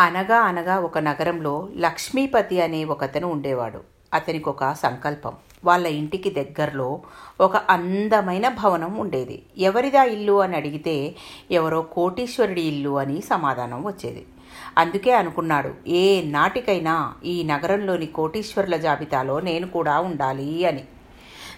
అనగా అనగా ఒక నగరంలో లక్ష్మీపతి అనే ఒకతను ఉండేవాడు. అతనికి ఒక సంకల్పం. వాళ్ళ ఇంటికి దగ్గరలో ఒక అందమైన భవనం ఉండేది. ఎవరిదా ఇల్లు అని అడిగితే ఎవరో కోటీశ్వరుడి ఇల్లు అని సమాధానం వచ్చేది. అందుకే అనుకున్నాడు ఏ నాటికైనా ఈ నగరంలోని కోటీశ్వరుల జాబితాలో నేను కూడా ఉండాలి అని.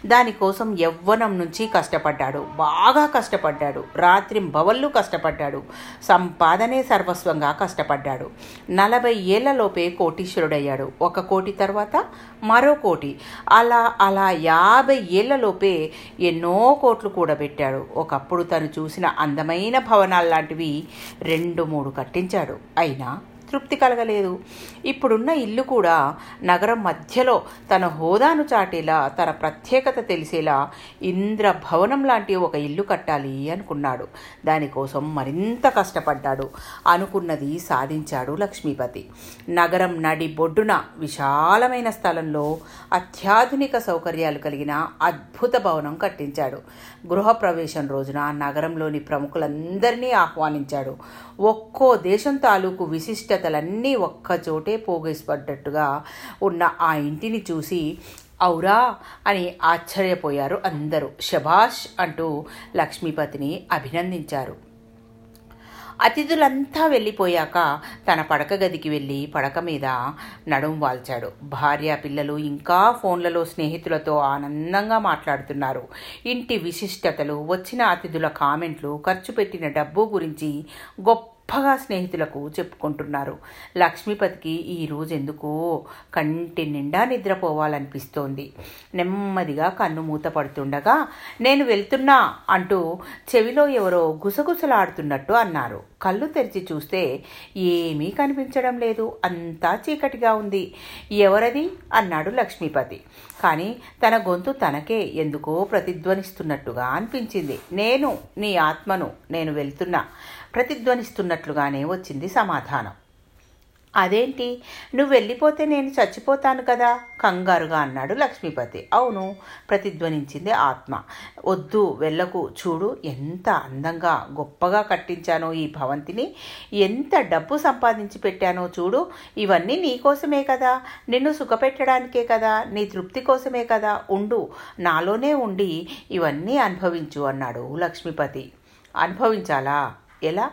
దానికోసం యవ్వనం నుంచి కష్టపడ్డాడు. బాగా కష్టపడ్డాడు. రాత్రి భవళ్ళు కష్టపడ్డాడు. సంపాదనే సర్వస్వంగా కష్టపడ్డాడు. నలభై ఏళ్ళలోపే కోటీశ్వరుడయ్యాడు. ఒక కోటి తర్వాత మరో కోటి. అలా అలా యాభై ఏళ్ళలోపే ఎన్నో కోట్లు కూడబెట్టాడు. ఒకప్పుడు తను చూసిన అందమైన భవనాలు లాంటివి రెండు మూడు కట్టించాడు. అయినా తృప్తి కలగలేదు. ఇప్పుడున్న ఇల్లు కూడా నగరం మధ్యలో తన హోదాను చాటేలా తన ప్రత్యేకత తెలిసేలా ఇంద్ర భవనం లాంటి ఒక ఇల్లు కట్టాలి అనుకున్నాడు. దానికోసం మరింత కష్టపడ్డాడు. అనుకున్నది సాధించాడు లక్ష్మీపతి. నగరం నడి బొడ్డున విశాలమైన స్థలంలో అత్యాధునిక సౌకర్యాలు కలిగిన అద్భుత భవనం కట్టించాడు. గృహప్రవేశం రోజున నగరంలోని ప్రముఖులందరినీ ఆహ్వానించాడు. ఒక్కో దేశం తాలూకు విశిష్టతలన్నీ ఒక్కచోటే పోగేసిపడ్డట్టుగా ఉన్న ఆ ఇంటిని చూసి ఔరా అని ఆశ్చర్యపోయారు అందరూ. శభాష్ అంటూ లక్ష్మీపతిని అభినందించారు. అతిథులంతా వెళ్ళిపోయాక తన పడక గదికి వెళ్ళి పడక మీద నడుం వాల్చాడు. భార్య పిల్లలు ఇంకా ఫోన్లలో స్నేహితులతో ఆనందంగా మాట్లాడుతున్నారు. ఇంటి విశిష్టతలు వచ్చిన అతిథుల కామెంట్లు ఖర్చు పెట్టిన డబ్బు గురించి గొప్ప గొప్పగా స్నేహితులకు చెప్పుకుంటున్నారు. లక్ష్మీపతికి ఈ రోజు ఎందుకో కంటి నిండా నిద్రపోవాలనిపిస్తోంది. నెమ్మదిగా కన్ను మూత పడుతుండగా నేను వెళ్తున్నా అంటూ చెవిలో ఎవరో గుసగుసలాడుతున్నట్టు అన్నారు. కళ్ళు తెరిచి చూస్తే ఏమీ కనిపించడం లేదు. అంతా చీకటిగా ఉంది. ఎవరది? అన్నాడు లక్ష్మీపతి. కానీ తన గొంతు తనకే ఎందుకో ప్రతిధ్వనిస్తున్నట్టుగా అనిపించింది. నేను నీ ఆత్మను నేను వెళ్తున్నా. ప్రతిధ్వనిస్తున్నట్లుగానే వచ్చింది సమాధానం. అదేంటి? నువ్వు వెళ్ళిపోతే నేను చచ్చిపోతాను కదా? కంగారుగా అన్నాడు లక్ష్మీపతి. అవును ప్రతిధ్వనించింది ఆత్మ. వద్దు వెళ్ళకు. చూడు ఎంత అందంగా గొప్పగా కట్టించానో ఈ భవంతిని. ఎంత డబ్బు సంపాదించి పెట్టానో చూడు. ఇవన్నీ నీకోసమే కదా. నిన్ను సుఖపెట్టడానికే కదా. నీ తృప్తి కోసమే కదా. ఉండు నాలోనే ఉండి ఇవన్నీ అనుభవించు అన్నాడు లక్ష్మీపతి. అనుభవించాలా? ఎలా?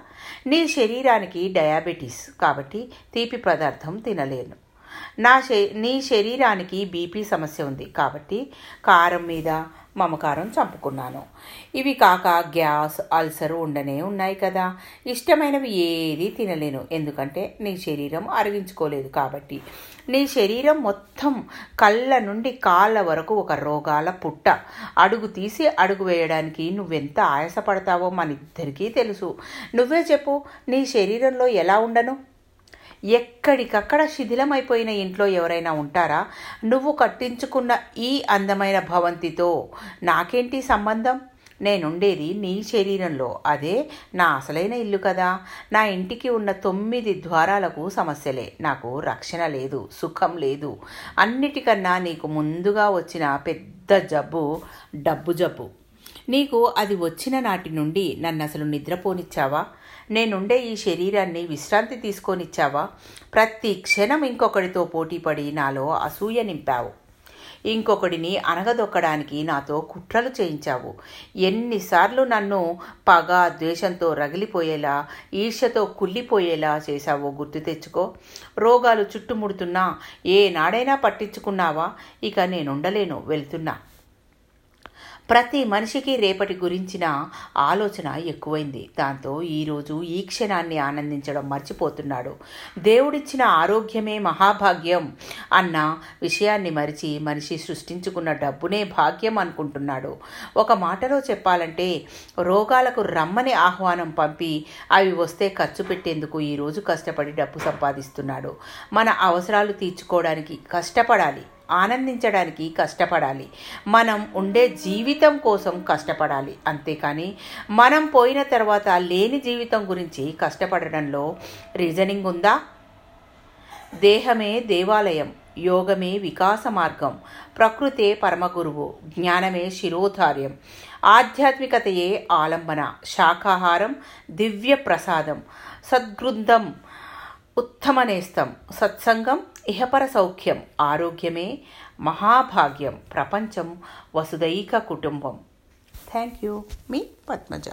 నీ శరీరానికి డయాబెటీస్ కాబట్టి తీపి పదార్థం తినలేను. నా శే నీ శరీరానికి బీపీ సమస్య ఉంది కాబట్టి కారం మీద మమకారం చంపుకున్నాను. ఇవి కాక గ్యాస్ అల్సర్ ఉండనే ఉన్నాయి కదా. ఇష్టమైనవి ఏదీ తినలేను. ఎందుకంటే నీ శరీరం అరిగించుకోలేదు కాబట్టి. నీ శరీరం మొత్తం కళ్ళ నుండి కాళ్ళ వరకు ఒక రోగాల పుట్ట. అడుగు తీసి అడుగు వేయడానికి నువ్వెంత ఆయాసపడతావో మన ఇద్దరికీ తెలుసు. నువ్వే చెప్పు నీ శరీరంలో ఎలా ఉండను? ఎక్కడికక్కడ శిథిలమైపోయిన ఇంట్లో ఎవరైనా ఉంటారా? నువ్వు కట్టించుకున్న ఈ అందమైన భవంతితో నాకేంటి సంబంధం? నేనుండేది నీ శరీరంలో. అదే నా అసలైన ఇల్లు కదా. నా ఇంటికి ఉన్న తొమ్మిది ద్వారాలకు సమస్యలే. నాకు రక్షణ లేదు సుఖం లేదు. అన్నిటికన్నా నీకు ముందుగా వచ్చిన పెద్ద జబ్బు డబ్బు జబ్బు. నీకు అది వచ్చిన నాటి నుండి నన్ను అసలు నిద్రపోనిచ్చావా? నేనుండే ఈ శరీరాన్ని విశ్రాంతి తీసుకొనిచ్చావా? ప్రతి క్షణం ఇంకొకడితో పోటీపడి నాలో అసూయ నింపావు. ఇంకొకడిని అనగదొక్కడానికి నాతో కుట్రలు చేయించావు. ఎన్నిసార్లు నన్ను పగ ద్వేషంతో రగిలిపోయేలా ఈర్ష్యతో కుళ్ళిపోయేలా చేశావో గుర్తు తెచ్చుకో. రోగాలు చుట్టుముడుతున్నా ఏనాడైనా పట్టించుకున్నావా? ఇక నేనుండలేను వెళ్తున్నా. ప్రతి మనిషికి రేపటి గురించిన ఆలోచన ఎక్కువైంది. దాంతో ఈరోజు ఈ క్షణాన్ని ఆనందించడం మర్చిపోతున్నాడు. దేవుడిచ్చిన ఆరోగ్యమే మహాభాగ్యం అన్న విషయాన్ని మరిచి మనిషి సృష్టించుకున్న డబ్బునే భాగ్యం అనుకుంటున్నాడు. ఒక మాటలో చెప్పాలంటే రోగాలకు రమ్మని ఆహ్వానం పంపి అవి వస్తే ఖర్చు పెట్టేందుకు ఈరోజు కష్టపడి డబ్బు సంపాదిస్తున్నాడు. మన అవసరాలు తీర్చుకోవడానికి కష్టపడాలి. ఆనందించడానికి కష్టపడాలి. మనం ఉండే జీవితం కోసం కష్టపడాలి. అంతేకాని మనం పోయిన తర్వాత లేని జీవితం గురించి కష్టపడడంలో రీజనింగ్ ఉందా? దేహమే దేవాలయం యోగమే వికాస మార్గం ప్రకృతే పరమగురువు జ్ఞానమే శిరోధార్యం. ఆధ్యాత్మికతయే ఆలంబన శాకాహారం దివ్య ప్రసాదం సద్గృందం ఉత్తమ నేస్తం సత్సంగం ఇహపర సౌఖ్యం ఆరోగ్యమే మహాభాగ్యం ప్రపంచం వసుదైక కుటుంబం. థ్యాంక్ యూ మీ పద్మజ.